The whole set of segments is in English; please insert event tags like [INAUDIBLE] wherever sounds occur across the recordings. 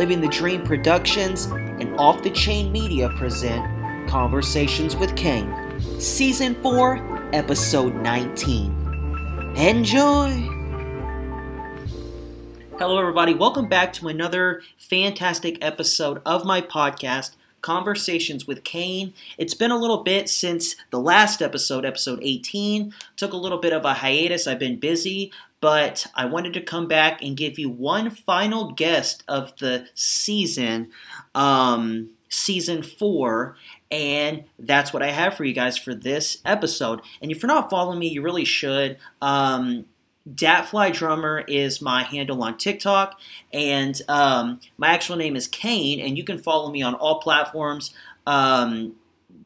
Living the Dream Productions and Off the Chain Media present Conversations with Kane, Season 4, Episode 19. Enjoy! Hello, everybody. Welcome back to another fantastic episode of my podcast, Conversations with Kane. It's been a little bit since the last episode, episode 18. Took a little bit of a hiatus. I've been busy, but I wanted to come back and give you one final guest of the season, um, season four. And that's what I have for you guys for this episode. And if you're not following me, you really should. Um, Datfly Drummer is my handle on TikTok, and um, my actual name is Kane, and you can follow me on all platforms um,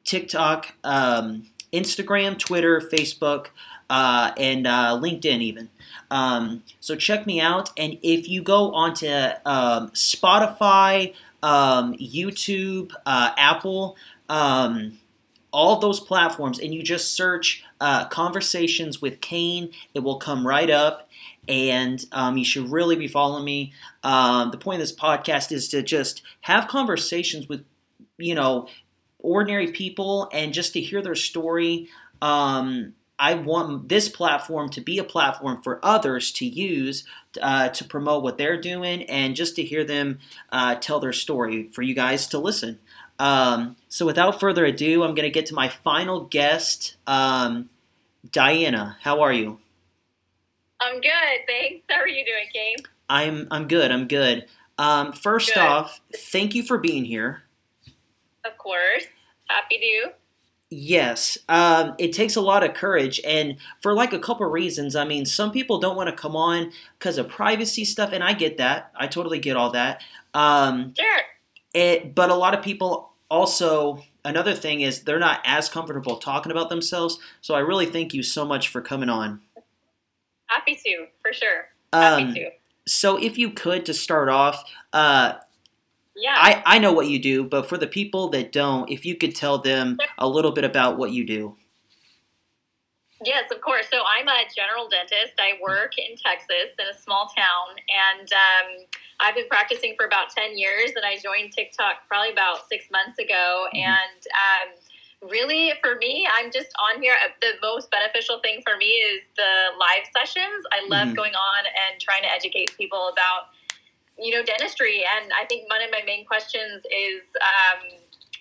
TikTok, um, Instagram, Twitter, Facebook, uh, and uh, LinkedIn, even. Um, so check me out, and if you go onto um, Spotify, um, YouTube, uh, Apple, all those platforms, and you just search uh, Conversations with Kane, it will come right up. And um, you should really be following me. Um, the point of this podcast is to just have conversations with, you know, ordinary people and just to hear their story. Um, I want this platform to be a platform for others to use uh, to promote what they're doing and just to hear them uh, tell their story for you guys to listen. Um, so without further ado, I'm going to get to my final guest, um, Diana. How are you? I'm good, thanks. How are you doing, Kane? I'm I'm good. I'm good. Um, first Good. off, thank you for being here. Of course. Happy to. Yes, um, it takes a lot of courage, and for like a couple reasons. I mean, some people don't want to come on because of privacy stuff, and I get that. I totally get all that. Um, Sure. it, but a lot of people also another thing is they're not as comfortable talking about themselves. So I really thank you so much for coming on. Happy to, for sure. Happy Um, to. so if you could to start off, uh, Yeah. I, I know what you do, but for the people that don't, if you could tell them a little bit about what you do. Yes, of course. So I'm a general dentist. I work in Texas in a small town, and um, I've been practicing for about 10 years. And I joined TikTok probably about six months ago. Mhm. And um, really, for me, I'm just on here. uh, The most beneficial thing for me is the live sessions. I love Mhm. going on and trying to educate people about, you know, dentistry. And I think one of my main questions is, um,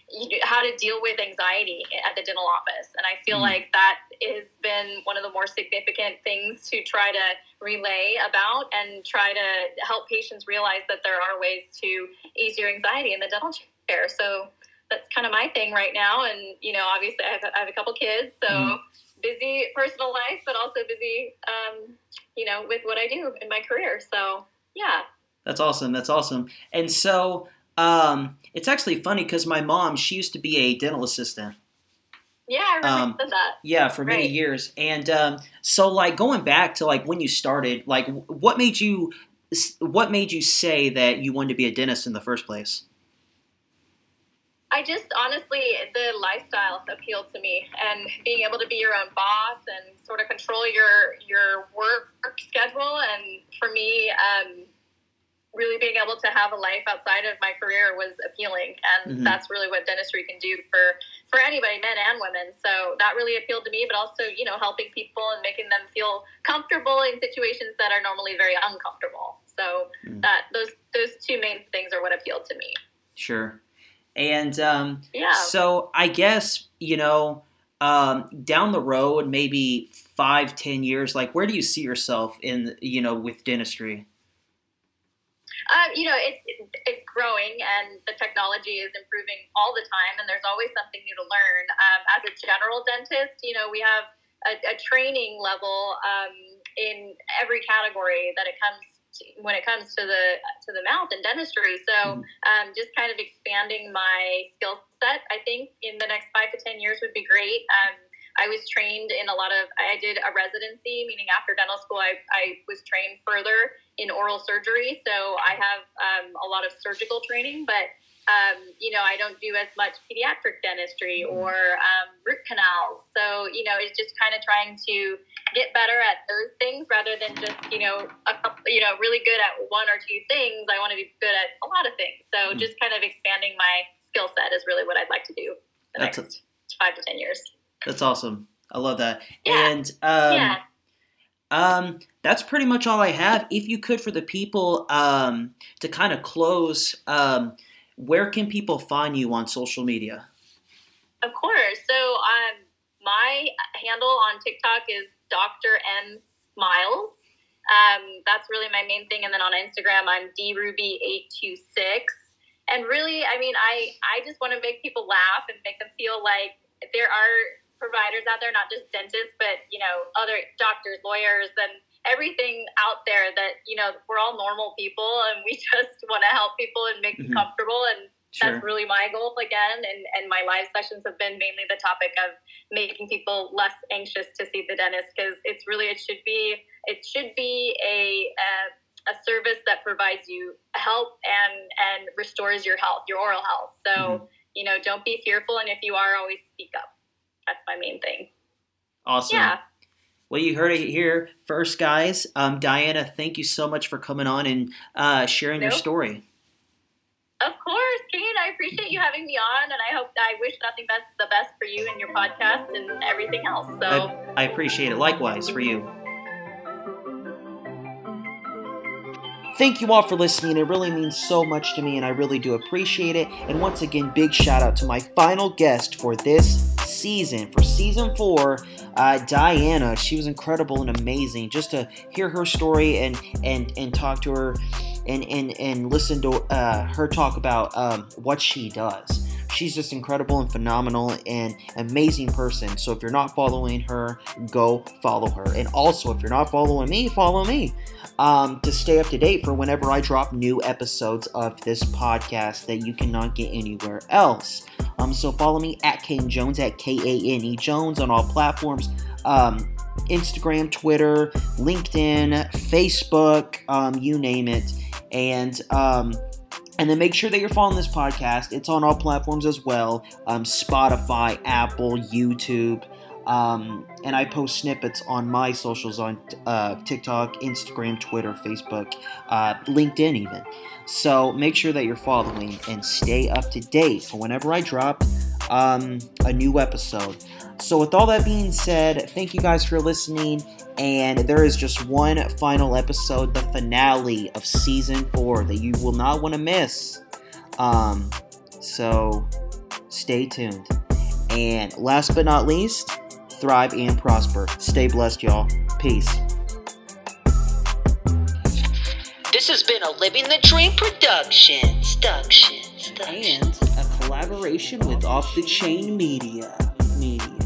you- how to deal with anxiety at the dental office. And I feel Mhm. like that has been one of the more significant things to try to relay about and try to help patients realize that there are ways to ease your anxiety in the dental chair. So that's kind of my thing right now. And, you know, obviously I have, I have a couple kids, so Mhm. busy personal life, but also busy, um, you know, with what I do in my career. So, yeah. That's awesome. That's awesome. And so um, it's actually funny because my mom, she used to be a dental assistant. Yeah, I remember Um, that. Yeah, for many Right. years. And um, so, like going back to like when you started, like what made you, what made you say that you wanted to be a dentist in the first place? I just honestly, the lifestyle appealed to me, and being able to be your own boss and sort of control your your work schedule, and for me, um, really being able to have a life outside of my career was appealing, and Mhm. that's really what dentistry can do for for anybody, men and women. So that really appealed to me, but also you know helping people and making them feel comfortable in situations that are normally very uncomfortable. So Mm. that those those two main things are what appealed to me. Sure. And um, Yeah. So I guess you know um, down the road, maybe five, ten years. Like, where do you see yourself in you know with dentistry? Um, you know, it's it's growing, and the technology is improving all the time, and there's always something new to learn. Um, as a general dentist, you know, we have a, a training level um, in every category that it comes to, when it comes to the to the mouth and dentistry. So, um, just kind of expanding my skill set, I think, in the next five to ten years would be great. Um, I was trained in a lot of, I did a residency, meaning after dental school, I, I was trained further in oral surgery. So I have um, a lot of surgical training, but um, you know, I don't do as much pediatric dentistry or um, root canals. So, you know, it's just kind of trying to get better at those things rather than just, you know, a couple, you know, really good at one or two things. I want to be good at a lot of things. So, mm. just kind of expanding my skill set is really what I'd like to do the That's next a, five to 10 years. That's awesome. I love that. Yeah. And, um, yeah. Um, that's pretty much all I have. If you could, for the people, um, to kind of close, um, where can people find you on social media? Of course. So um, my handle on TikTok is Dr. M Smiles. Um, that's really my main thing. And then on Instagram, I'm druby826. And really, I mean, I, I just want to make people laugh and make them feel like there are providers out there, not just dentists, but, you know, other doctors, lawyers, and everything out there that you know we're all normal people and we [LAUGHS] just want to help people and make mm-hmm. them comfortable and sure. that's really my goal again and and my live sessions have been mainly the topic of making people less anxious to see the dentist because it's really it should be it should be a, a a service that provides you help and and restores your health your oral health so mm-hmm. you know don't be fearful and if you are always speak up that's my main thing awesome yeah well, you heard it here first, guys. Um, Diana, thank you so much for coming on and uh, sharing nope. your story. Of course, Kane. I appreciate you having me on, and I hope I wish nothing but the best for you and your podcast and everything else. So I, I appreciate it. Likewise for you. Thank you all for listening. It really means so much to me, and I really do appreciate it. And once again, big shout out to my final guest for this season, for season four, uh, Diana. She was incredible and amazing. Just to hear her story and and and talk to her, and and and listen to uh, her talk about um, what she does. She's just incredible and phenomenal and amazing person. So if you're not following her, go follow her. And also, if you're not following me, follow me um, to stay up to date for whenever I drop new episodes of this podcast that you cannot get anywhere else. Um, so follow me at Kane Jones at K A N E Jones on all platforms. Um, Instagram, Twitter, LinkedIn, Facebook, um, you name it. And um, and then make sure that you're following this podcast. It's on all platforms as well um, Spotify, Apple, YouTube. Um, and I post snippets on my socials on uh, TikTok, Instagram, Twitter, Facebook, uh, LinkedIn, even. So make sure that you're following and stay up to date for whenever I drop um, a new episode. So, with all that being said, thank you guys for listening. And there is just one final episode, the finale of season four, that you will not want to miss. Um, so, stay tuned. And last but not least, thrive, and prosper. Stay blessed, y'all. Peace. This has been a Living the Dream production. Production. And a collaboration with Off the Chain Media. Media.